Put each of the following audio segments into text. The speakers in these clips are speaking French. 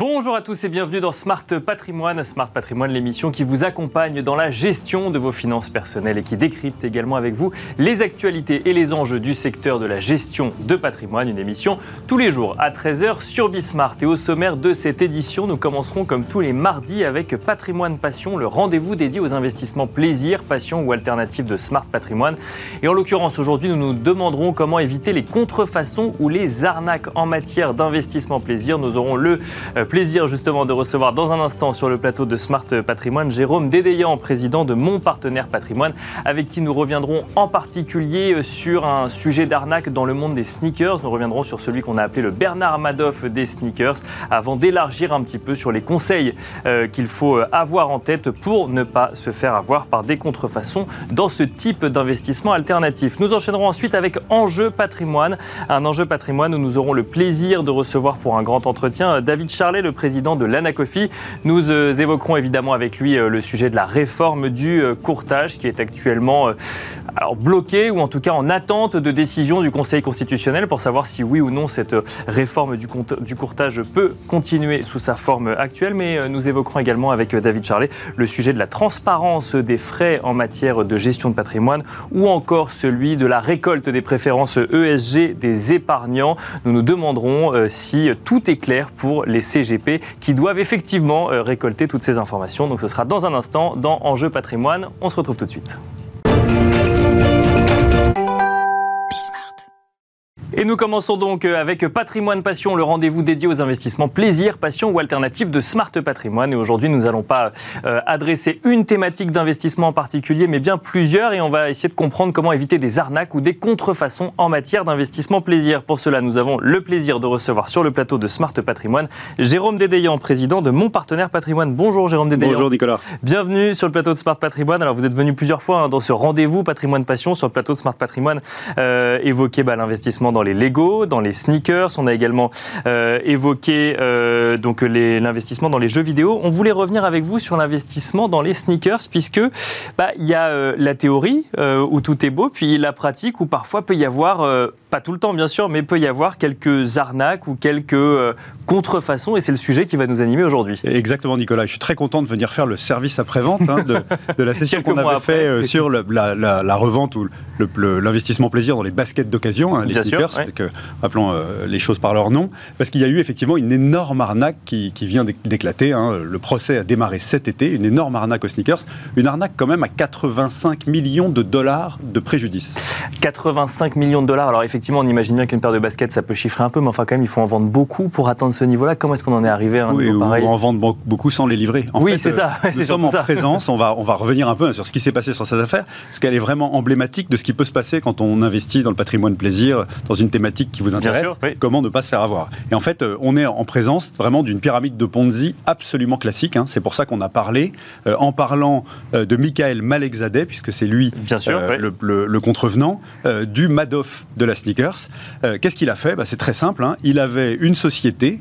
Bonjour à tous et bienvenue dans Smart Patrimoine. Smart Patrimoine, l'émission qui vous accompagne dans la gestion de vos finances personnelles et qui décrypte également avec vous les actualités et les enjeux du secteur de la gestion de patrimoine. Une émission tous les jours à 13h sur Bismart. Et au sommaire de cette édition, nous commencerons comme tous les mardis avec Patrimoine Passion, le rendez-vous dédié aux investissements plaisir, passion ou alternative de Smart Patrimoine. Et en l'occurrence, aujourd'hui, nous nous demanderons comment éviter les contrefaçons ou les arnaques en matière d'investissement plaisir. Nous aurons le euh, plaisir justement de recevoir dans un instant sur le plateau de Smart Patrimoine Jérôme Dédéian, président de Mon Partenaire Patrimoine, avec qui nous reviendrons en particulier euh, sur un sujet d'arnaque dans le monde des sneakers. Nous reviendrons sur celui qu'on a appelé le Bernard Madoff des sneakers, avant d'élargir un petit peu sur les conseils euh, qu'il faut avoir en tête pour ne pas se faire avoir par des contrefaçons dans ce type d'investissement alternatif. Nous enchaînerons ensuite avec Enjeu Patrimoine, un enjeu patrimoine où nous aurons le plaisir de recevoir pour un grand entretien David Le président de l'Anacofi. Nous euh, évoquerons évidemment avec lui euh, le sujet de la réforme du euh, courtage qui est actuellement alors, bloqué ou en tout cas en attente de décision du Conseil constitutionnel pour savoir si oui ou non cette réforme du, du courtage peut continuer sous sa forme actuelle. Mais nous évoquerons également avec David Charlet le sujet de la transparence des frais en matière de gestion de patrimoine ou encore celui de la récolte des préférences ESG des épargnants. Nous nous demanderons si tout est clair pour les Qui doivent effectivement euh, récolter toutes ces informations. Donc ce sera dans un instant dans Enjeu patrimoine. On se retrouve tout de suite. Et nous commençons donc euh, avec Patrimoine Passion, le rendez-vous dédié aux investissements plaisir, passion ou alternative de Smart Patrimoine. Et aujourd'hui, nous n'allons pas euh, adresser une thématique d'investissement en particulier, mais bien plusieurs. Et on va essayer de comprendre comment éviter des arnaques ou des contrefaçons en matière d'investissement plaisir. Pour cela, nous avons le plaisir de recevoir sur le plateau de Smart Patrimoine Jérôme Dédéian, président de Mon Partenaire Patrimoine. Bonjour Jérôme Dédéian. Bonjour Nicolas. Bienvenue sur le plateau de Smart Patrimoine. Alors vous êtes venu plusieurs fois hein, dans ce rendez-vous Patrimoine Passion sur le plateau de Smart Patrimoine, euh, évoquer bah, l'investissement dans les Lego, dans les sneakers. On a également euh, évoqué euh, l'investissement dans les jeux vidéo. On voulait revenir avec vous sur l'investissement dans les sneakers, puisque bah, il y a euh, la théorie où tout est beau, puis la pratique où parfois peut y avoir pas tout le temps bien sûr, mais peut y avoir quelques arnaques ou quelques contrefaçons, et c'est le sujet qui va nous animer aujourd'hui. Exactement, Nicolas. Je suis très content de venir faire le service après-vente hein, de, la session qu'on avait fait sur la, revente ou l'investissement plaisir dans les baskets d'occasion, hein, les sneakers que, appelons euh, les choses par leur nom, parce qu'il y a eu effectivement une énorme arnaque qui, vient d'éclater. Hein. Le procès a démarré cet été, une énorme arnaque aux sneakers, une arnaque quand même à 85 millions de dollars de préjudice. 85 millions de dollars, alors effectivement on imagine bien qu'une paire de baskets ça peut chiffrer un peu, mais enfin quand même il faut en vendre beaucoup pour atteindre ce niveau-là. Comment est-ce qu'on en est arrivé à un niveau pareil en vendre beaucoup sans les livrer. oui, c'est ça. Euh, nous sommes en présence, on va, on va revenir un peu sur ce qui s'est passé sur cette affaire, parce qu'elle est vraiment emblématique de ce qui peut se passer quand on investit dans le patrimoine plaisir, dans une thématique qui vous intéresse, comment ne pas se faire avoir? Et en fait, euh, on est en présence vraiment d'une pyramide de Ponzi absolument classique. Hein. C'est pour ça qu'on a parlé, euh, en parlant euh, de Michael Malekzadeh, puisque c'est lui Bien sûr, le, contrevenant, du Madoff de la sneakers. Qu'est-ce qu'il a fait? Bah, C'est très simple. Hein. Il avait une société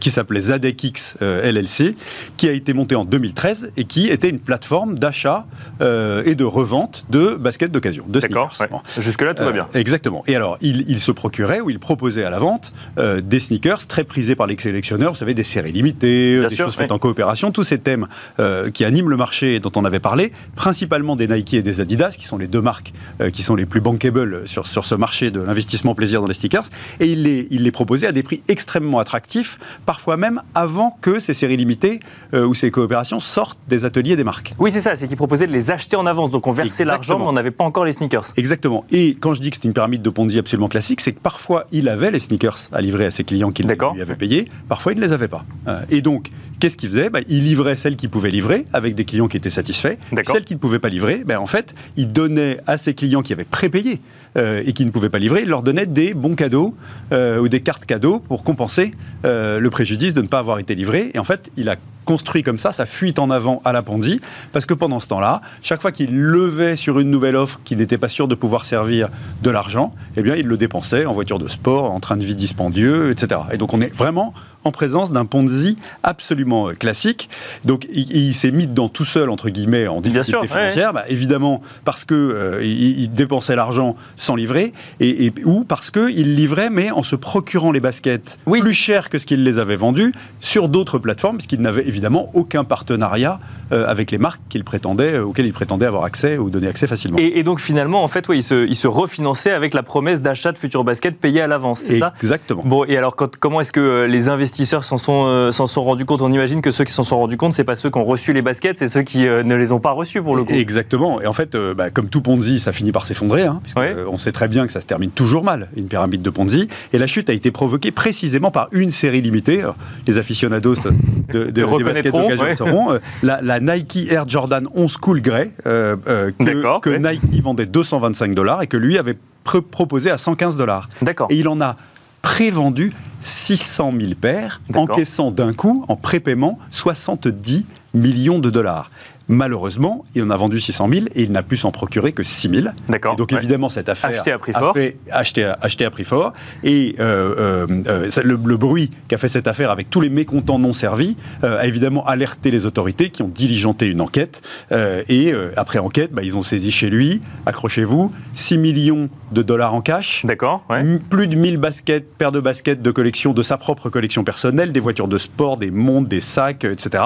qui s'appelait ZadekX LLC, qui a été montée en 2013 et qui était une plateforme d'achat et de revente de baskets d'occasion, de sneakers. Jusque-là, tout va bien. Exactement. Et alors, il, il se procurait ou il proposait à la vente euh, des sneakers très prisés par les sélectionneurs, vous savez, des séries limitées, des choses faites en coopération, tous ces thèmes euh, qui animent le marché dont on avait parlé, principalement des Nike et des Adidas, qui sont les deux marques euh, qui sont les plus bankable sur, sur ce marché de l'investissement plaisir dans les sneakers, et il les, il les proposait à des prix extrêmement attractifs, parfois même avant que ces séries limitées ou ces coopérations sortent des ateliers des marques. Oui, c'est ça, c'est qu'il proposait de les acheter en avance, donc on versait l'argent, mais on n'avait pas encore les sneakers. Exactement. Et quand je dis que c'est une pyramide de Ponzi absolument classique, c'est que parfois il avait les sneakers à livrer à ses clients qu'il lui avait payés, parfois il ne les avait pas. Euh, et donc, qu'est-ce qu'il faisait? Bah, Il livrait celles qu'il pouvait livrer avec des clients qui étaient satisfaits. Celles qu'il ne pouvait pas livrer, bah, en fait, il donnait à ses clients qui avaient prépayé euh, et qui ne pouvaient pas livrer, il leur donnait des bons cadeaux euh, ou des cartes cadeaux pour compenser le préjudice de ne pas avoir été livré. Et en fait, il a construit comme ça, sa fuite en avant à la Ponzi, parce que pendant ce temps-là, chaque fois qu'il levait sur une nouvelle offre qui n'était pas sûr de pouvoir servir de l'argent, eh bien, il le dépensait en voiture de sport, en train de vie dispendieux, etc. Et donc, on est vraiment en présence d'un Ponzi absolument classique. Donc il, s'est mis dedans tout seul, entre guillemets, en difficulté financière. Bah, évidemment, parce que il, dépensait l'argent sans livrer, et, ou parce qu'il livrait, mais en se procurant les baskets plus cher que ce qu'il les avait vendus sur d'autres plateformes, puisqu'il n'avait évidemment aucun partenariat euh, avec les marques qu'il prétendait, euh, auxquelles il prétendait avoir accès ou donner accès facilement. Et, donc finalement, en fait, ouais, il, se, il se refinançait avec la promesse d'achat de futurs baskets payés à l'avance, c'est ça? Exactement. Bon, et alors comment est-ce que euh, les investisseurs s'en sont, s'en sont rendus compte On imagine que ceux qui s'en sont rendus compte, c'est pas ceux qui ont reçu les baskets, c'est ceux qui ne les ont pas reçus pour le coup. Exactement. Et en fait, bah, comme tout Ponzi, ça finit par s'effondrer, hein, puisqu'on sait très bien que ça se termine toujours mal, une pyramide de Ponzi. Et la chute a été provoquée précisément par une série limitée. les aficionados de, de, des baskets d'occasion seront. La, la Nike Air Jordan Jordan 11 Cool Grey euh, euh, que, Nike vendait 225 dollars et que lui avait proposé à 115 dollars. Et il en a prévendu 600 000 paires, encaissant d'un coup, en prépaiement, 70 millions de dollars. Malheureusement, il en a vendu 600 000 et il n'a pu s'en procurer que 6 000. D'accord. donc évidemment, cette affaire acheté à prix fort. fait acheté à, à prix fort. Et euh, euh, euh, le, bruit qu'a fait cette affaire avec tous les mécontents non servis a évidemment alerté les autorités qui ont diligenté une enquête. et après enquête, bah, ils ont saisi chez lui, accrochez-vous, 6 millions de dollars en cash. D'accord. Plus de 1000 baskets, paires de baskets de collection, de sa propre collection personnelle, des voitures de sport, des montres, des sacs, etc.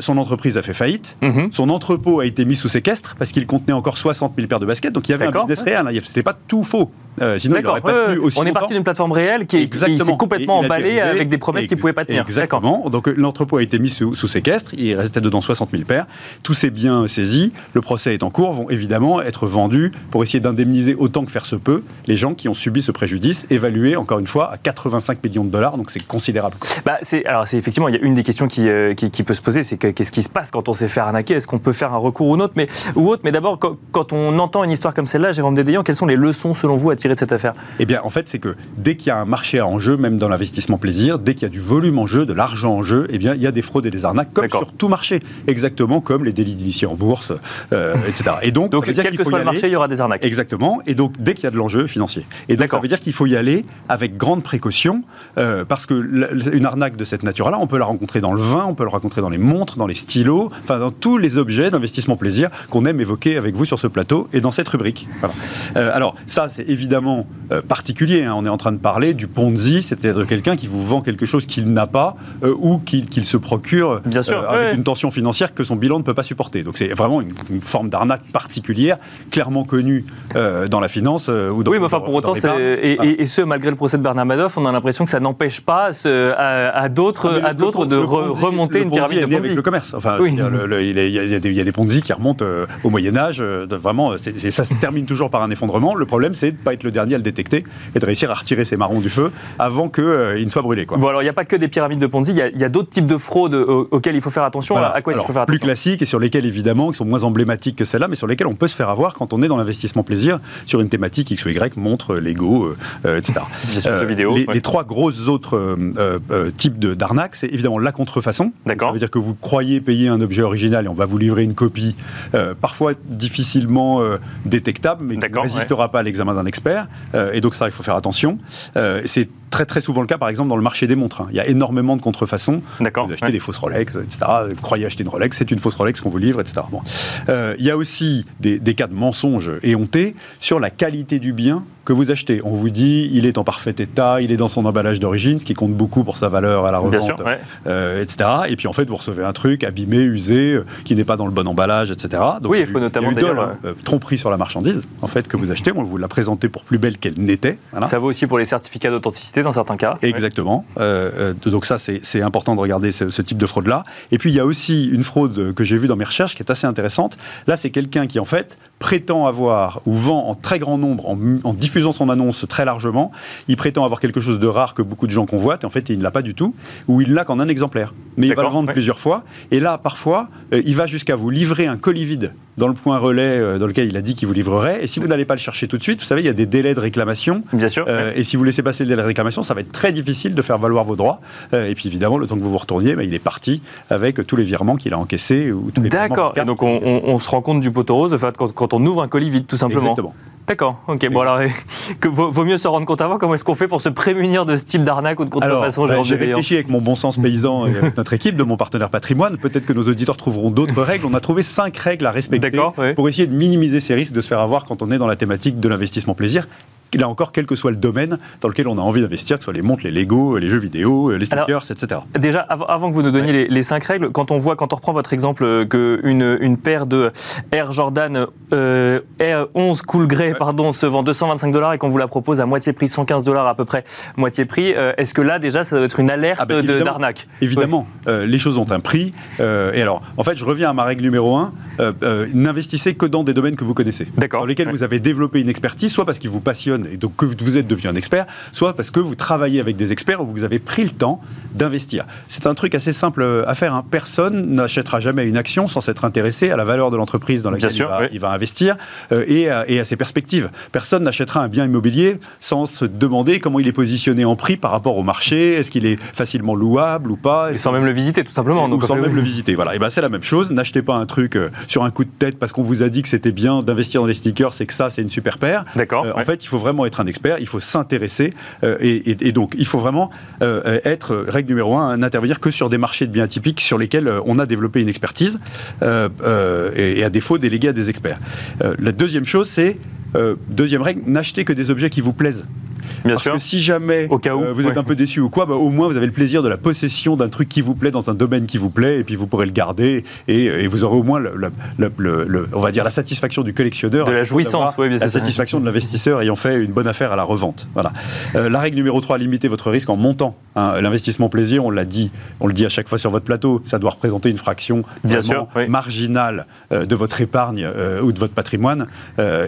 son entreprise a fait faillite. Mhm. Son entrepôt a été mis sous séquestre parce qu'il contenait encore 60 000 paires de baskets. Donc il y avait un business réel. Hein. C'était pas tout faux. Euh, sinon, il n'aurait pas tenu aussi On est parti d'une plateforme réelle qui, s'est complètement emballée avec des promesses qui ne pouvaient pas tenir. Exactement. Donc l'entrepôt a été mis sous, séquestre. Il restait dedans 60 000 paires. Tous ces biens saisis, le procès est en cours, vont évidemment être vendus pour essayer d'indemniser autant que faire se peut les gens qui ont subi ce préjudice, évalué encore une fois à 85 millions de dollars. Donc c'est considérable. Bah, alors c'est effectivement, il y a une des questions qui, euh, qui, peut se poser, c'est qu'est-ce qui se passe quand on s'est fait arnaquer? Est-ce qu'on peut faire un recours ou, autre? Mais, ou autre Mais d'abord, quand, on entend une histoire comme celle-là, Jérôme Dédéan, quelles sont les leçons selon vous à tirer de cette affaire eh bien, en fait, c'est que dès qu'il y a un marché en jeu, même dans l'investissement plaisir, dès qu'il y a du volume en jeu, de l'argent en jeu, eh bien, il y a des fraudes et des arnaques, comme sur tout marché. Exactement comme les délits d'initiés en bourse, euh, etc. Et donc, donc quel que soit le marché, il y aura des arnaques. Exactement. Et donc, dès qu'il y a de l'enjeu financier. Et donc, ça veut dire qu'il faut y aller avec grande précaution, euh, parce que une arnaque de cette nature-là, on peut la rencontrer dans le vin, on peut la rencontrer dans les montres, dans les stylos, enfin, dans tous les objets d'investissement plaisir qu'on aime évoquer avec vous sur ce plateau et dans cette rubrique. Euh, alors, ça, c'est évidemment particulier. Hein. On est en train de parler du Ponzi, c'est-à-dire quelqu'un qui vous vend quelque chose qu'il n'a pas euh, ou qu'il se procure Bien sûr, euh, avec une tension financière que son bilan ne peut pas supporter. Donc c'est vraiment une, forme d'arnaque particulière, clairement connue euh, dans la finance ou dans Oui, mais enfin pour autant, et, ce malgré le procès de Bernard Madoff, on a l'impression que ça n'empêche pas à, d'autres à d'autres de remonter une pyramide de Ponzi. avec le commerce. Enfin, il, y a, des, Ponzi qui remontent au Moyen Âge. vraiment, ça se termine toujours par un effondrement. Le problème, c'est de ne pas être le dernier à le détecter et de réussir à retirer ces marrons du feu avant qu'ils euh, ne soient brûlés. Quoi. Bon, alors il n'y a pas que des pyramides de Ponzi, il y a, d'autres types de fraudes auxquels il faut faire attention. À quoi il faut faire attention Plus classiques et sur lesquels, évidemment, qui sont moins emblématiques que celles-là, mais sur lesquels on peut se faire avoir quand on est dans l'investissement plaisir sur une thématique X ou Y, montre, Lego, euh, euh, etc. vidéo, les, trois grosses autres types d'arnaques, c'est évidemment la contrefaçon. D'accord. Ça veut dire que vous croyez payer un objet original et on va vous livrer une copie, parfois difficilement détectable, mais qui ne résistera pas à l'examen d'un expert. Et donc ça, il faut faire attention. Euh, c'est très très souvent le cas, par exemple, dans le marché des montres. Hein. Il y a énormément de contrefaçons. D'accord. Vous achetez des fausses Rolex, etc. Vous croyez acheter une Rolex, c'est une fausse Rolex qu'on vous livre, etc. Bon. Euh, il y a aussi des, cas de mensonges éhontés sur la qualité du bien que vous achetez. On vous dit, il est en parfait état, il est dans son emballage d'origine, ce qui compte beaucoup pour sa valeur à la revente, euh, etc. Et puis en fait, vous recevez un truc abîmé, usé, euh, qui n'est pas dans le bon emballage, etc. Donc, oui, il faut notamment il y a hein, tromperie sur la marchandise, en fait, que vous achetez. On vous l'a présenté pour plus belle qu'elle n'était. Ça vaut aussi pour les certificats d'authenticité dans certains cas. Exactement. Euh, euh, donc ça, c'est important de regarder ce, type de fraude-là. Et puis, il y a aussi une fraude que j'ai vue dans mes recherches qui est assez intéressante. Là, c'est quelqu'un qui, en fait, prétend avoir ou vend en très grand nombre, en, diffusant son annonce très largement, il prétend avoir quelque chose de rare que beaucoup de gens convoitent, et en fait, il ne l'a pas du tout, ou il l'a qu'en un exemplaire. Mais il va le vendre plusieurs fois. Et là, parfois, euh, il va jusqu'à vous livrer un colis vide dans le point relais dans lequel il a dit qu'il vous livrerait. Et si vous n'allez pas le chercher tout de suite, vous savez, il y a des délais de réclamation. Bien sûr. Et si vous laissez passer le délai de réclamation, ça va être très difficile de faire valoir vos droits. Euh, et puis évidemment, le temps que vous vous retourniez, bah, il est parti avec tous les virements qu'il a encaissés. D'accord. Et donc on, se rend compte du poteau rose quand, quand, on ouvre un colis vide, tout simplement. Exactement. D'accord, ok. Bon alors, que vaut, mieux se rendre compte avant. Comment est-ce qu'on fait pour se prémunir de ce type d'arnaque ou de contrefaçon bah, J'ai réfléchi avec mon bon sens paysan et avec notre équipe de mon partenaire patrimoine. Peut-être que nos auditeurs trouveront d'autres règles. On a trouvé cinq règles à respecter pour essayer de minimiser ces risques de se faire avoir quand on est dans la thématique de l'investissement plaisir là encore, quel que soit le domaine dans lequel on a envie d'investir, que ce soit les montres, les Lego, les jeux vidéo, les sneakers, etc. Déjà, avant que vous nous donniez les, cinq règles, quand on voit, quand on reprend votre exemple, euh, qu'une une paire de Air Jordan euh, Air 11 Cool Grey pardon, se vend 225 dollars et qu'on vous la propose à moitié prix, 115 dollars à peu près, moitié prix, euh, est-ce que là, déjà, ça doit être une alerte ah ben, d'arnaque? Évidemment, les choses ont un prix. et alors, en fait, je reviens à ma règle numéro 1. N'investissez que dans des domaines que vous connaissez. Dans lesquels vous avez développé une expertise, soit parce qu'ils vous passionnent et donc que vous êtes devenu un expert, soit parce que vous travaillez avec des experts ou vous avez pris le temps d'investir. C'est un truc assez simple à faire. Hein. Personne n'achètera jamais une action sans s'être intéressé à la valeur de l'entreprise dans laquelle il, va, investir euh, et, à, ses perspectives. Personne n'achètera un bien immobilier sans se demander comment il est positionné en prix par rapport au marché, est-ce qu'il est facilement louable ou pas. Et sans même le visiter, tout simplement. Sans même le visiter. Voilà. Et ben c'est la même chose. N'achetez pas un truc euh, sur un coup de tête parce qu'on vous a dit que c'était bien d'investir dans les sneakers, c'est que ça, c'est une super paire. D'accord. Euh, en fait, il faut vraiment être un expert, il faut s'intéresser euh, et, donc il faut vraiment euh, être, règle numéro un, n'intervenir que sur des marchés de biens typiques sur lesquels euh, on a développé une expertise et, à défaut déléguer à des experts. la deuxième chose, c'est, deuxième règle, n'achetez que des objets qui vous plaisent. Parce que si jamais euh, vous êtes un peu déçu ou quoi, bah, au moins vous avez le plaisir de la possession d'un truc qui vous plaît dans un domaine qui vous plaît, et puis vous pourrez le garder, et, vous aurez au moins, le, on va dire, la satisfaction du collectionneur. De la jouissance, oui, La satisfaction de l'investisseur ayant fait une bonne affaire à la revente. Voilà. Euh, la règle numéro 3, limitez votre risque en montant. Hein. L'investissement plaisir, on l'a dit, on le dit à chaque fois sur votre plateau, ça doit représenter une fraction Bien sûr, marginale euh, de votre épargne ou de votre patrimoine.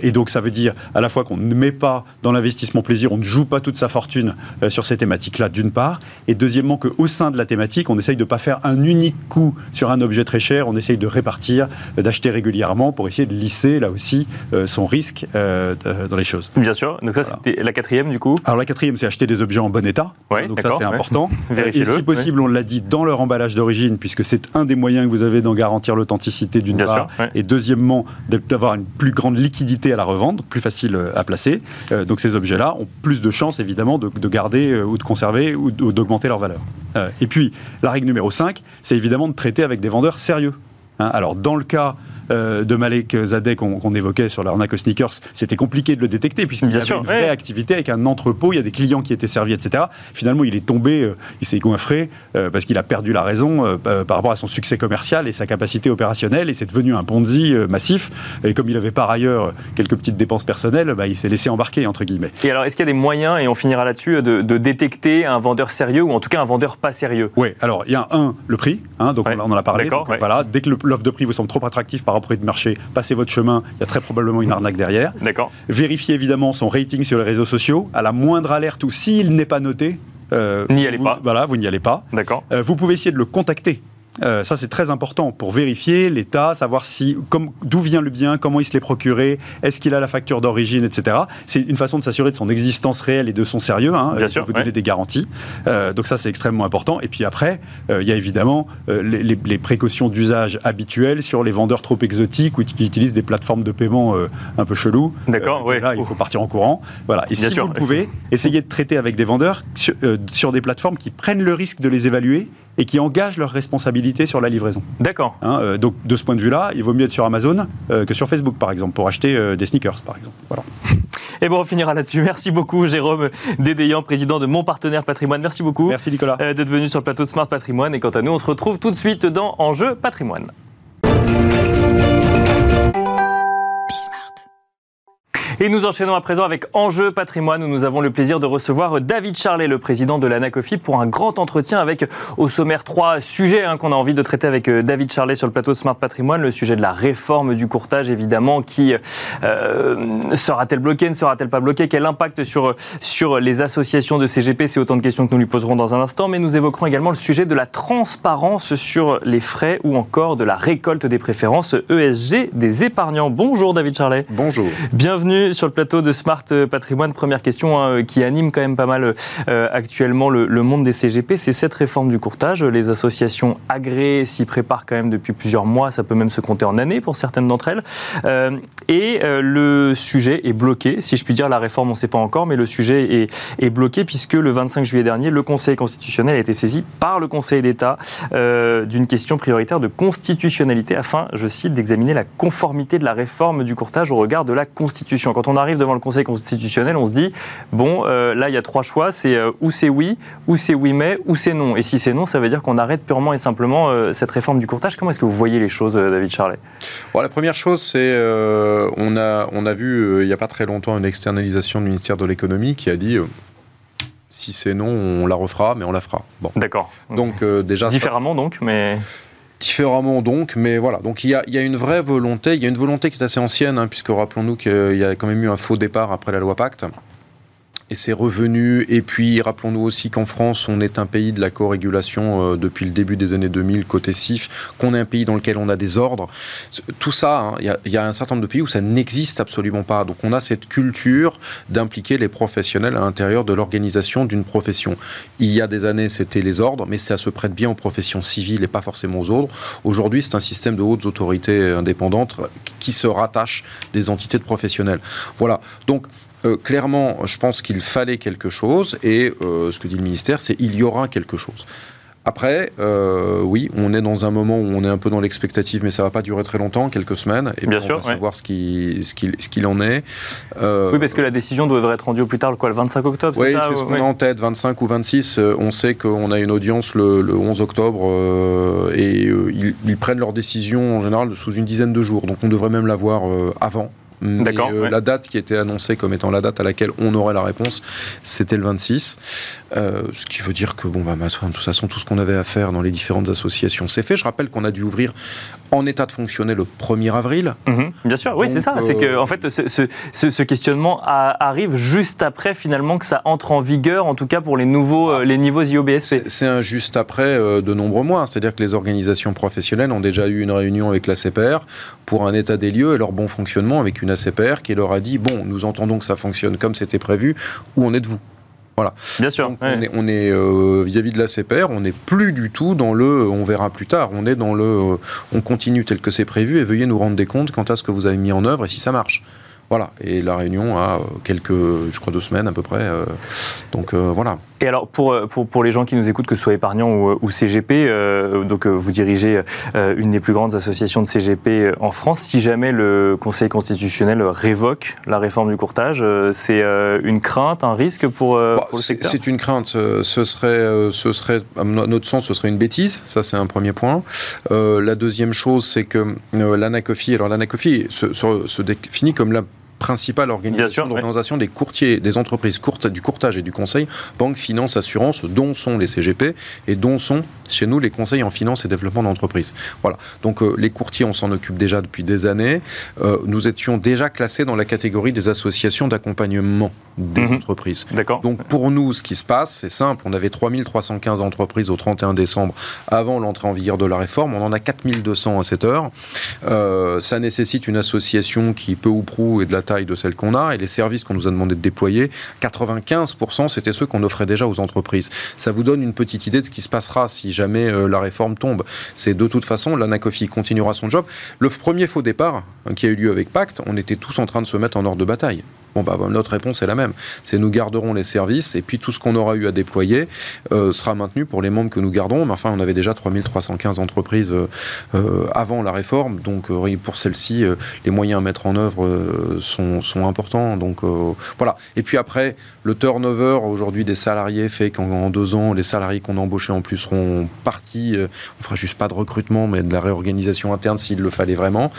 et donc ça veut dire à la fois qu'on ne met pas dans l'investissement plaisir, on ne joue pas toute sa fortune euh, sur ces thématiques-là, d'une part, et deuxièmement qu'au sein de la thématique, on essaye de ne pas faire un unique coup sur un objet très cher, on essaye de répartir, euh, d'acheter régulièrement pour essayer de lisser, là aussi, euh, son risque dans les choses. Bien sûr, donc ça c'était la quatrième du coup? Alors la quatrième, c'est acheter des objets en bon état, donc ça c'est important. et si possible, on l'a dit, dans leur emballage d'origine, puisque c'est un des moyens que vous avez d'en garantir l'authenticité d'une part, et deuxièmement, d'avoir une plus grande liquidité à la revente, plus facile à placer. donc ces objets-là ont plus de chances évidemment de, garder euh, ou de conserver ou d'augmenter leur valeur. Euh, et puis la règle numéro 5, c'est évidemment de traiter avec des vendeurs sérieux. Hein. alors dans le cas euh, de Malek Zadeh qu'on évoquait sur l'arnaque aux sneakers, c'était compliqué de le détecter puisqu'il y avait une vraie activité avec un entrepôt, il y a des clients qui étaient servis, etc. Finalement, il est tombé, euh, il s'est goinfré euh, parce qu'il a perdu la raison par rapport à son succès commercial et sa capacité opérationnelle et c'est devenu un Ponzi massif. Et comme il avait par ailleurs quelques petites dépenses personnelles, bah, il s'est laissé embarquer, entre guillemets. Et alors, est-ce qu'il y a des moyens, et on finira là-dessus, de, détecter un vendeur sérieux ou en tout cas un vendeur pas sérieux? Oui, alors il y a un, le prix, hein, donc on, en a parlé. voilà, dès que l'offre de prix vous semble trop attractif par rapport de marché, passez votre chemin, il y a très probablement une arnaque derrière. D'accord. Vérifiez évidemment son rating sur les réseaux sociaux. À la moindre alerte ou s'il n'est pas noté, euh, n'y allez pas. Voilà, vous n'y allez pas. D'accord. Euh, vous pouvez essayer de le contacter euh, ça, c'est très important pour vérifier l'état, savoir si, d'où vient le bien, comment il se l'est procuré, est-ce qu'il a la facture d'origine, etc. C'est une façon de s'assurer de son existence réelle et de son sérieux. Hein, Bien sûr, vous donner des garanties. Euh, donc ça, c'est extrêmement important. Et puis après, euh, il y a évidemment les, précautions d'usage habituelles sur les vendeurs trop exotiques ou qui utilisent des plateformes de paiement un peu chelous. D'accord, oui. Là, il faut partir en courant. Voilà. Et si vous le pouvez, essayez de traiter avec des vendeurs sur des plateformes qui prennent le risque de les évaluer et qui engagent leurs responsabilités sur la livraison. D'accord. Hein, euh, donc de ce point de vue-là, il vaut mieux être sur Amazon euh, que sur Facebook, par exemple, pour acheter euh, des sneakers, par exemple. Voilà. Et bon, on finira là-dessus. Merci beaucoup, Jérôme Dédéian, président de Mon Partenaire Patrimoine. Merci beaucoup. Merci, Nicolas. D'être venu sur le plateau de Smart Patrimoine. Et quant à nous, on se retrouve tout de suite dans Enjeu Patrimoine. Et nous enchaînons à présent avec Enjeu patrimoine où nous avons le plaisir de recevoir David Charlet, le président de l'ANACOFI, pour un grand entretien avec au sommaire trois sujets hein, qu'on a envie de traiter avec euh, David Charlet sur le plateau de Smart Patrimoine. Le sujet de la réforme du courtage, évidemment, qui euh, sera-t-elle bloquée, ne sera-t-elle pas bloquée? Quel impact sur, sur les associations de CGP C'est autant de questions que nous lui poserons dans un instant. Mais nous évoquerons également le sujet de la transparence sur les frais ou encore de la récolte des préférences ESG des épargnants. Bonjour David Charlet. Bonjour. Bienvenue sur le plateau de Smart Patrimoine. Première question hein, qui anime quand même pas mal actuellement le, monde des CGP, c'est cette réforme du courtage. Les associations agréées s'y préparent quand même depuis plusieurs mois, ça peut même se compter en années pour certaines d'entre elles. et le sujet est bloqué, si je puis dire, la réforme on ne sait pas encore, mais le sujet est bloqué puisque le 25 juillet dernier, le Conseil constitutionnel a été saisi par le Conseil d'État d'une question prioritaire de constitutionnalité afin, je cite, d'examiner la conformité de la réforme du courtage au regard de la Constitution. Quand on arrive devant le Conseil constitutionnel, on se dit, bon, euh, là, il y a trois choix, c'est euh, ou c'est oui, ou c'est oui mais, ou c'est non. Et si c'est non, ça veut dire qu'on arrête purement et simplement euh, cette réforme du courtage. Comment est-ce que vous voyez les choses, David Charlet? Bon, La première chose, c'est on, a, on a vu il n'y a pas très longtemps une externalisation du ministère de l'économie qui a dit si c'est non, on la refera, mais on la fera. Bon. D'accord. Donc déjà différemment donc, mais Différemment donc, mais voilà. Donc il y, a, il y a, une vraie volonté, il y a une volonté qui est assez ancienne, hein, puisque rappelons-nous qu'il y a quand même eu un faux départ après la loi Pacte et c'est revenu. Et puis, rappelons-nous aussi qu'en France, on est un pays de la co-régulation euh, depuis le début des années 2000, côté CIF, qu'on est un pays dans lequel on a des ordres. Tout ça, hein, il y, a un certain nombre de pays où ça n'existe absolument pas. Donc, on a cette culture d'impliquer les professionnels à l'intérieur de l'organisation d'une profession. Il y a des années, c'était les ordres, mais ça se prête bien aux professions civiles et pas forcément aux ordres. Aujourd'hui, c'est un système de hautes autorités indépendantes qui se rattachent des entités de professionnels. Voilà. Donc, euh, clairement, je pense qu'il fallait quelque chose, et euh, ce que dit le ministère, c'est il y aura quelque chose. Après, euh, oui, on est dans un moment où on est un peu dans l'expectative, mais ça va pas durer très longtemps, quelques semaines, et Bien sûr, on va savoir ce qu'il ce qu'il en est. oui, parce que la décision devrait être rendue au plus tard, quoi, le 25 octobre, Oui, c'est ce qu'on a en tête, 25 ou 26. on sait qu'on a une audience le, 11 octobre, et ils, ils, prennent leur décision en général sous une dizaine de jours, donc on devrait même l'avoir avant. D'accord. Euh, la date qui était annoncée comme étant la date à laquelle on aurait la réponse, c'était le 26. Euh, ce qui veut dire que, bon, bah, de toute façon, tout ce qu'on avait à faire dans les différentes associations, c'est fait. Je rappelle qu'on a dû ouvrir en état de fonctionner le 1er avril. Mhm. bien sûr, oui, c'est ça. C'est que, euh, en fait, ce, questionnement arrive juste après, finalement, que ça entre en vigueur, en tout cas pour les nouveaux les niveaux IOBSP. C'est un juste après de nombreux mois. C'est-à-dire que les organisations professionnelles ont déjà eu une réunion avec la CPR pour un état des lieux et leur bon fonctionnement avec une ACPR qui leur a dit bon, nous entendons que ça fonctionne comme c'était prévu, où en êtes-vous? Voilà. Bien sûr. on est, euh, vis-à-vis de la CPR, on n'est plus du tout dans le on verra plus tard. On est dans le euh, on continue tel que c'est prévu et veuillez nous rendre des comptes quant à ce que vous avez mis en œuvre et si ça marche. Voilà, et la réunion a euh, quelques, je crois, deux semaines à peu près. Euh, donc euh, voilà. Et alors, pour, pour, pour, les gens qui nous écoutent, que ce soit épargnant ou, ou CGP, donc vous dirigez une des plus grandes associations de CGP en France. Si jamais le Conseil constitutionnel révoque la réforme du courtage, c'est une crainte, un risque pour, bah, pour le secteur C'est une crainte. Ce serait, ce serait, à notre sens, ce serait une bêtise. Ça, c'est un premier point. la deuxième chose, c'est que l'ANACOFI, alors l'ANACOFI se, se, se définit comme la principale organisation d'organisation des courtiers, des entreprises courtes, du courtage et du conseil, banque, finance, assurance, dont sont les CGP et dont sont chez nous les conseils en finance et développement d'entreprise. Voilà. Donc euh, les courtiers, on s'en occupe déjà depuis des années. Euh, nous étions déjà classés dans la catégorie des associations d'accompagnement des mhm. entreprises. D'accord. Donc pour nous, ce qui se passe, c'est simple. On avait 3315 entreprises au 31 décembre avant l'entrée en vigueur de la réforme. On en a 4200 à cette heure. Euh, ça nécessite une association qui peu ou prou est de la de celle qu'on a et les services qu'on nous a demandé de déployer, 95% c'était ceux qu'on offrait déjà aux entreprises. Ça vous donne une petite idée de ce qui se passera si jamais euh, la réforme tombe. C'est de toute façon, l'ANACOFI continuera son job. Le premier faux départ hein, qui a eu lieu avec Pacte, on était tous en train de se mettre en ordre de bataille. Bah, notre réponse est la même. C'est nous garderons les services et puis tout ce qu'on aura eu à déployer euh, sera maintenu pour les membres que nous gardons. Mais enfin, on avait déjà 3315 entreprises euh, avant la réforme. Donc, pour celle-ci, les moyens à mettre en œuvre sont, importants. Donc, voilà. Et puis après, le turnover aujourd'hui des salariés fait qu'en deux ans, les salariés qu'on a embauchés en plus seront partis. Euh, on fera juste pas de recrutement, mais de la réorganisation interne s'il le fallait vraiment.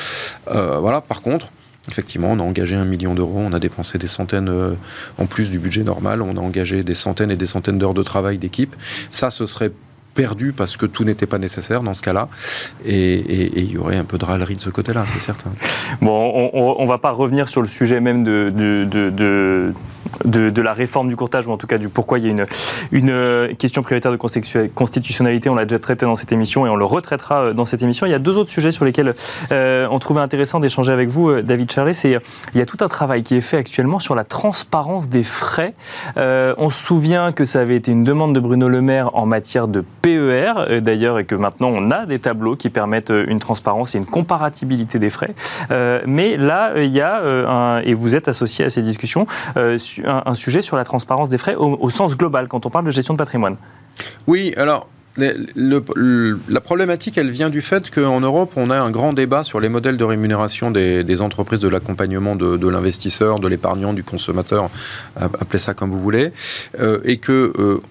Euh, voilà. Par contre, Effectivement, on a engagé un million d'euros, on a dépensé des centaines euh, en plus du budget normal, on a engagé des centaines et des centaines d'heures de travail d'équipe. Ça, ce serait perdu parce que tout n'était pas nécessaire dans ce cas-là. Et il y aurait un peu de râlerie de ce côté-là, c'est certain. Bon, on ne va pas revenir sur le sujet même de, de, de, de, la réforme du courtage, ou en tout cas du pourquoi il y a une, une euh, question prioritaire de constitutionnalité. On l'a déjà traité dans cette émission et on le retraitera euh, dans cette émission. Il y a deux autres sujets sur lesquels euh, on trouvait intéressant d'échanger avec vous, David Charlet. Il y a tout un travail qui est fait actuellement sur la transparence des frais. on se souvient que ça avait été une demande de Bruno Le Maire en matière de PER, euh, d'ailleurs, et que maintenant on a des tableaux qui permettent euh, une transparence et une comparativité des frais. Euh, mais là, il y a, et vous êtes associé à ces discussions, un, sujet sur la transparence des frais au sens global quand on parle de gestion de patrimoine. Oui, alors la problématique, elle vient du fait qu'en Europe, on a un grand débat sur les modèles de rémunération des, entreprises de l'accompagnement de, l'investisseur, de l'épargnant, du consommateur, appelez ça comme vous voulez, et que, euh,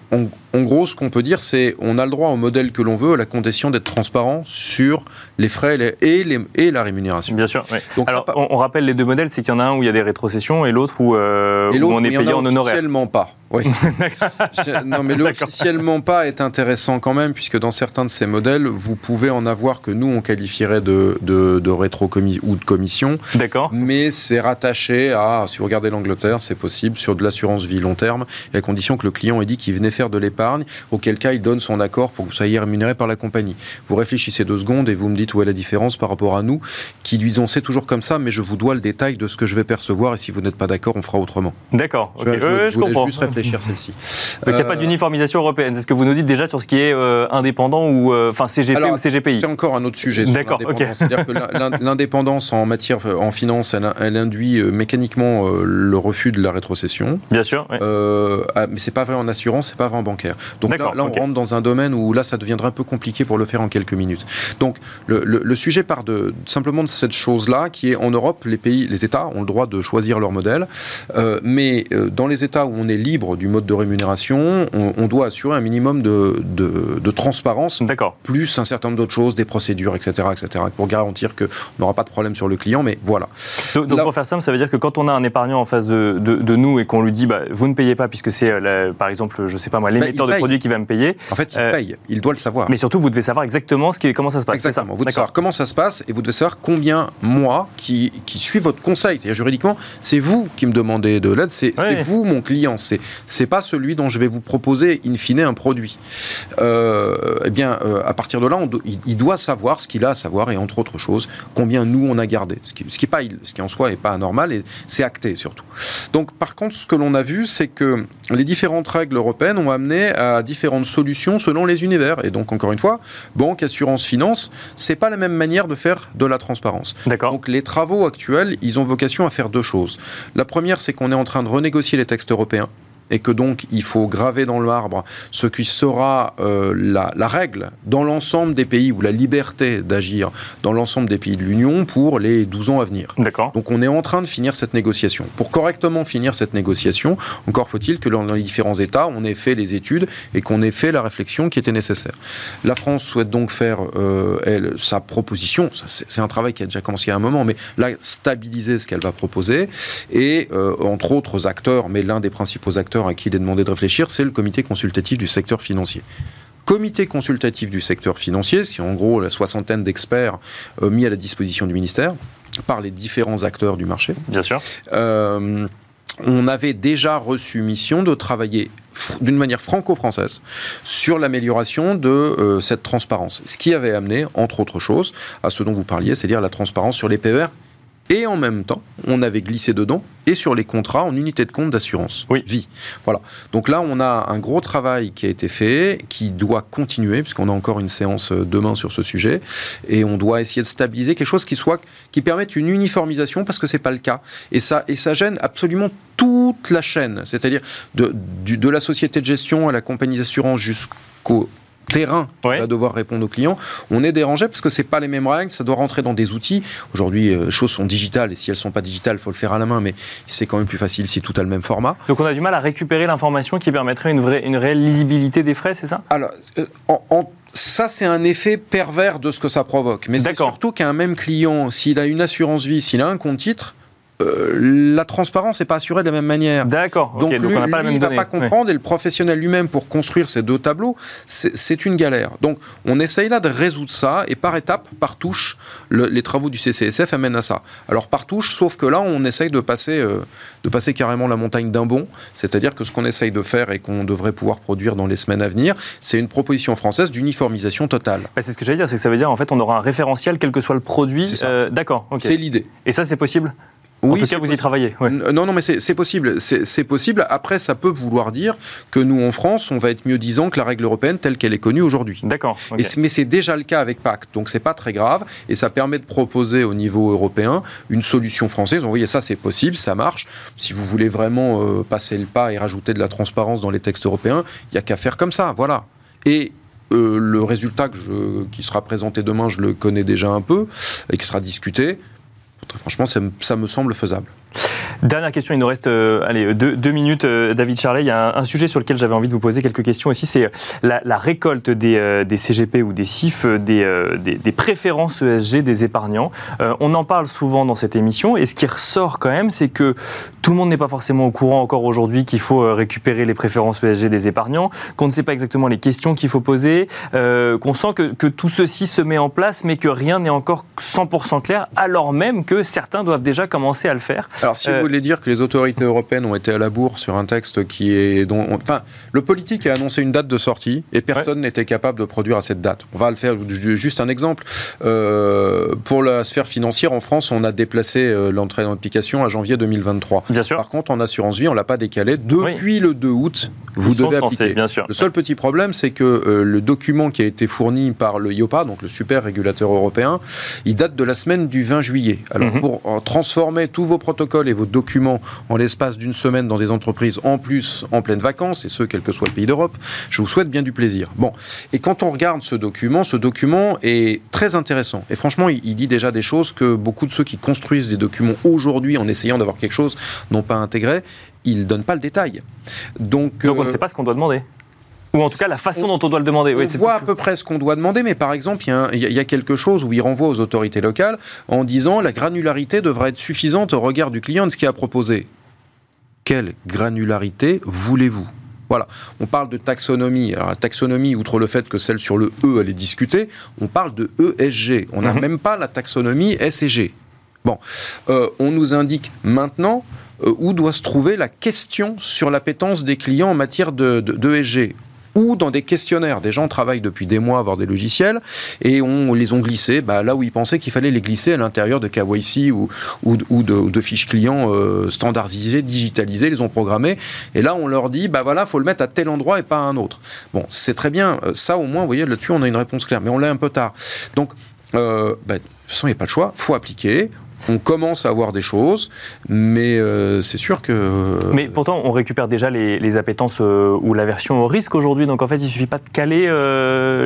en, gros, ce qu'on peut dire, c'est on a le droit au modèle que l'on veut, à la condition d'être transparent sur les frais et, les, et la rémunération. Bien sûr. Donc Alors, on, rappelle les deux modèles, c'est qu'il y en a un où il y a des rétrocessions et l'autre où, euh, où, on est payé en, en honoraire. Officiellement pas. Oui. non, mais l'officiellement pas est intéressant quand même, puisque dans certains de ces modèles, vous pouvez en avoir que nous, on qualifierait de, de, de rétro ou de commission. D'accord. Mais c'est rattaché à, si vous regardez l'Angleterre, c'est possible, sur de l'assurance vie long terme, et à condition que le client ait dit qu'il venait faire de l'épargne, auquel cas il donne son accord pour que vous soyez rémunéré par la compagnie. Vous réfléchissez deux secondes et vous me dites où est la différence par rapport à nous, qui lui disons c'est toujours comme ça, mais je vous dois le détail de ce que je vais percevoir, et si vous n'êtes pas d'accord, on fera autrement. D'accord. Je, je, comprends. Juste celle-ci. Donc il n'y a pas euh, d'uniformisation européenne. C'est ce que vous nous dites déjà sur ce qui est euh, indépendant ou euh, enfin CGP ou CGPI. C'est encore un autre sujet. D'accord. C'est-à-dire que l'indépendance en matière en finance, elle, induit mécaniquement le refus de la rétrocession. Bien sûr. Ah, mais c'est pas vrai en assurance, c'est pas vrai en bancaire. Donc là, on rentre dans un domaine où là, ça deviendra un peu compliqué pour le faire en quelques minutes. Donc le, sujet part de simplement de cette chose-là, qui est en Europe, les pays, les États ont le droit de choisir leur modèle, mais dans les États où on est libre du mode de rémunération, on, doit assurer un minimum de, de, transparence, plus un certain nombre d'autres choses, des procédures, etc., etc., pour garantir qu'on n'aura pas de problème sur le client, mais voilà. Donc, pour faire simple, ça veut dire que quand on a un épargnant en face de, de nous et qu'on lui dit, bah, vous ne payez pas puisque c'est, euh, par exemple, je ne sais pas moi, bah, de produits qui va me payer. En fait, il euh, paye, il doit le savoir. Mais surtout, vous devez savoir exactement ce qui, comment ça se passe. Exactement, vous devez savoir comment ça se passe et vous devez savoir combien moi, qui, qui suis votre conseil, c'est-à-dire juridiquement, c'est vous qui me demandez de l'aide, c'est vous mon client, c'est pas celui dont je vais vous proposer in fine un produit. Euh, eh bien, euh, à partir de là, il, doit savoir ce qu'il a à savoir et entre autres choses, combien nous on a gardé. Ce qui, ce qui, pas, ce qui en soi n'est pas anormal et c'est acté surtout. Donc, par contre, ce que l'on a vu, c'est que les différentes règles européennes ont amené à différentes solutions selon les univers. Et donc, encore une fois, banque, assurance, finance, c'est pas la même manière de faire de la transparence. D'accord. Donc, les travaux actuels, ils ont vocation à faire deux choses. La première, c'est qu'on est en train de renégocier les textes européens et que donc il faut graver dans le marbre ce qui sera euh, la, règle dans l'ensemble des pays ou la liberté d'agir dans l'ensemble des pays de l'Union pour les 12 ans à venir. D'accord. Donc on est en train de finir cette négociation. Pour correctement finir cette négociation, encore faut-il que dans les différents États, on ait fait les études et qu'on ait fait la réflexion qui était nécessaire. La France souhaite donc faire euh, elle, sa proposition. C'est un travail qui a déjà commencé a un moment, mais là, stabiliser ce qu'elle va proposer et euh, entre autres acteurs, mais l'un des principaux acteurs à qui il est demandé de réfléchir, c'est le comité consultatif du secteur financier comité consultatif du secteur financier, c'est en gros la soixantaine d'experts euh, mis à la disposition du ministère par les différents acteurs du marché. Bien sûr. Euh, on avait déjà reçu mission de travailler d'une manière franco-française sur l'amélioration de euh, cette transparence. Ce qui avait amené, entre autres choses, à ce dont vous parliez, c'est-à-dire la transparence sur les PER et en même temps, on avait glissé dedans et sur les contrats en unité de compte d'assurance oui. vie. Voilà. Donc là, on a un gros travail qui a été fait, qui doit continuer, puisqu'on a encore une séance euh, demain sur ce sujet, et on doit essayer de stabiliser quelque chose qui soit qui permette une uniformisation, parce que c'est pas le cas. Et ça, et ça gêne absolument toute la chaîne, c'est-à-dire de, de la société de gestion à la compagnie d'assurance jusqu'au terrain qui va devoir répondre aux clients, on est dérangé parce que c'est pas les mêmes règles, ça doit rentrer dans des outils. Aujourd'hui, euh, les choses sont digitales et si elles sont pas digitales, il faut le faire à la main, mais c'est quand même plus facile si tout a le même format. Donc on a du mal à récupérer l'information qui permettrait une, vraie, une réelle lisibilité des frais, c'est ça? Alors, euh, ça, c'est un effet pervers de ce que ça provoque. Mais c'est surtout qu'un même client, s'il a une assurance vie, s'il a un compte titre, la transparence n'est pas assurée de la même manière. D'accord. Donc, lui, on pas il ne va pas comprendre et le professionnel lui-même pour construire ces deux tableaux, c'est une galère. Donc on essaye là de résoudre ça et par étape, par touche, les travaux du CCSF amènent à ça. Alors par touche, sauf que là on essaye de passer, euh, de passer carrément la montagne d'un bond, c'est-à-dire que ce qu'on essaye de faire et qu'on devrait pouvoir produire dans les semaines à venir, c'est une proposition française d'uniformisation totale. Bah, c'est ce que j'allais dire, c'est que ça veut dire en fait on aura un référentiel quel que soit le produit. Euh, D'accord. C'est l'idée. Et ça c'est possible? En tout cas, vous y travaillez. Non, non, mais c'est possible. C'est possible. Après, ça peut vouloir dire que nous, en France, on va être mieux disant que la règle européenne telle qu'elle est connue aujourd'hui. D'accord. Mais c'est déjà le cas avec Pacte, donc c'est pas très grave. Et ça permet de proposer au niveau européen une solution française. Vous voyez, ça, c'est possible, ça marche. Si vous voulez vraiment euh, passer le pas et rajouter de la transparence dans les textes européens, il n'y a qu'à faire comme ça. Voilà. Et euh, le résultat que je, qui sera présenté demain, je le connais déjà un peu et qui sera discuté. Franchement, ça me semble faisable. Dernière question, il nous reste euh, allez, deux, minutes, euh, David Charlet. Il y a un, sujet sur lequel j'avais envie de vous poser quelques questions aussi, c'est euh, la, récolte des, CGP ou des CIF, des, des, préférences ESG des épargnants. on en parle souvent dans cette émission, et ce qui ressort quand même, c'est que tout le monde n'est pas forcément au courant encore aujourd'hui qu'il faut récupérer les préférences ESG des épargnants, qu'on ne sait pas exactement les questions qu'il faut poser, qu'on sent que tout ceci se met en place, mais que rien n'est encore 100% clair, alors même que certains doivent déjà commencer à le faire. Alors, si vous euh, voulez dire que les autorités européennes ont été à la bourre sur un texte qui est. Dont, enfin, le politique a annoncé une date de sortie et personne n'était capable de produire à cette date. On va le faire. Juste un exemple. Euh, pour la sphère financière, en France, on a déplacé euh, l'entrée en application à janvier 2023. Bien sûr. Par contre, en assurance vie, on ne l'a pas décalé. Depuis le 2 août, vous devez appliquer. bien sûr. Le seul petit problème, c'est que le document qui a été fourni par le IOPA, donc le super régulateur européen, il date de la semaine du 20 juillet. Alors, mhm. pour transformer tous vos protocoles et vos documents en l'espace d'une semaine dans des entreprises en plus en pleine vacances, et ce, quel que soit le pays d'Europe, je vous souhaite bien du plaisir. Bon, et quand on regarde ce document, ce document est très intéressant. Et franchement, il, dit déjà des choses que beaucoup de ceux qui construisent des documents aujourd'hui en essayant d'avoir quelque chose n'ont pas intégré. Ils ne donnent pas le détail. Donc, Donc on ne euh, sait pas ce qu'on doit demander. Ou en tout cas la façon dont on doit le demander. On voit à peu près ce qu'on doit demander, mais par exemple, il y, a quelque chose où il renvoie aux autorités locales en disant la granularité devrait être suffisante au regard du client de ce qui a proposé. Quelle granularité voulez-vous? Voilà, on parle de taxonomie. Alors la taxonomie, outre le fait que celle sur le E, elle est discutée, on parle de ESG. On n'a mhm. même pas la taxonomie S et G. Bon, euh, on nous indique maintenant euh, où doit se trouver la question sur l'appétence des clients en matière de, de, e ou dans des questionnaires. Des gens travaillent depuis des mois à avoir des logiciels et on les ont glissés bah, là où ils pensaient qu'il fallait les glisser à l'intérieur de KYC ou, de, fiches clients euh, standardisées, digitalisées, les ont programmés. Et là, on leur dit, bah voilà, faut le mettre à tel endroit et pas à un autre. Bon, c'est très bien. Euh, ça, au moins, vous voyez, là-dessus, on a une réponse claire. Mais on l'a un peu tard. Donc, euh, bah, de toute façon, il n'y a pas le choix. faut appliquer on commence à avoir des choses, mais euh, c'est sûr que. Euh, mais pourtant, on récupère déjà les, appétences euh, ou la version au risque aujourd'hui. Donc en fait, il suffit pas de caler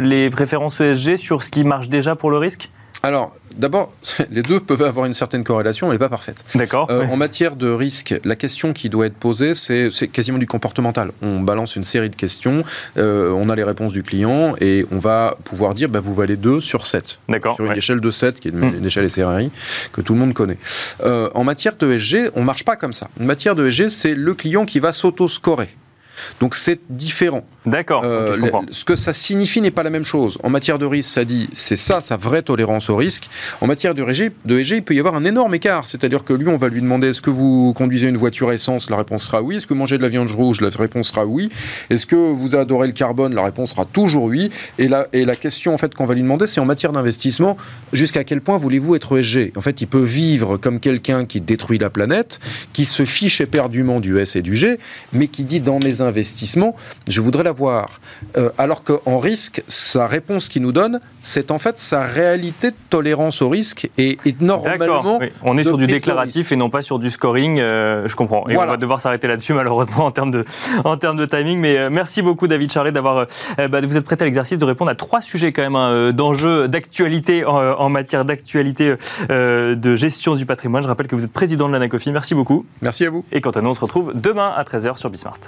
les préférences ESG sur ce qui marche déjà pour le risque? Alors, d'abord, les deux peuvent avoir une certaine corrélation, mais pas parfaite. D'accord. Euh, en matière de risque, la question qui doit être posée, c'est quasiment du comportemental. On balance une série de questions, euh, on a les réponses du client, et on va pouvoir dire, bah, vous valez 2 sur 7. D'accord. Sur une échelle de 7, qui est une, hmm. échelle SRI, que tout le monde connaît. Euh, en matière de SG, on ne marche pas comme ça. En matière de SG, c'est le client qui va s'auto-scorer. Donc c'est différent. D'accord. Euh, ce que ça signifie n'est pas la même chose. En matière de risque, ça dit c'est ça sa vraie tolérance au risque. En matière de EG, de il peut y avoir un énorme écart. C'est-à-dire que lui, on va lui demander est-ce que vous conduisez une voiture essence? La réponse sera oui. Est-ce que vous mangez de la viande rouge? La réponse sera oui. Est-ce que vous adorez le carbone? La réponse sera toujours oui. Et la, et la question en fait qu'on va lui demander, c'est en matière d'investissement, jusqu'à quel point voulez-vous être ESG En fait, il peut vivre comme quelqu'un qui détruit la planète, qui se fiche éperdument du S et du G, mais qui dit dans mes investissements, je voudrais l'avoir. Euh, alors qu'en risque, sa réponse qu'il nous donne, c'est en fait sa réalité de tolérance au risque et, normalement. On est sur du déclaratif et non pas sur du scoring, euh, je comprends. Et on va devoir s'arrêter là-dessus malheureusement en termes de, en termes de timing. Mais euh, merci beaucoup David Charlet d'avoir, bah, vous êtes prêté à l'exercice de répondre à trois sujets quand même hein, d'enjeux, d'actualité en, matière d'actualité de gestion du patrimoine. Je rappelle que vous êtes président de l'ANACOFI. Merci beaucoup. Merci à vous. Et quant à nous, on se retrouve demain à 13h sur Bismart.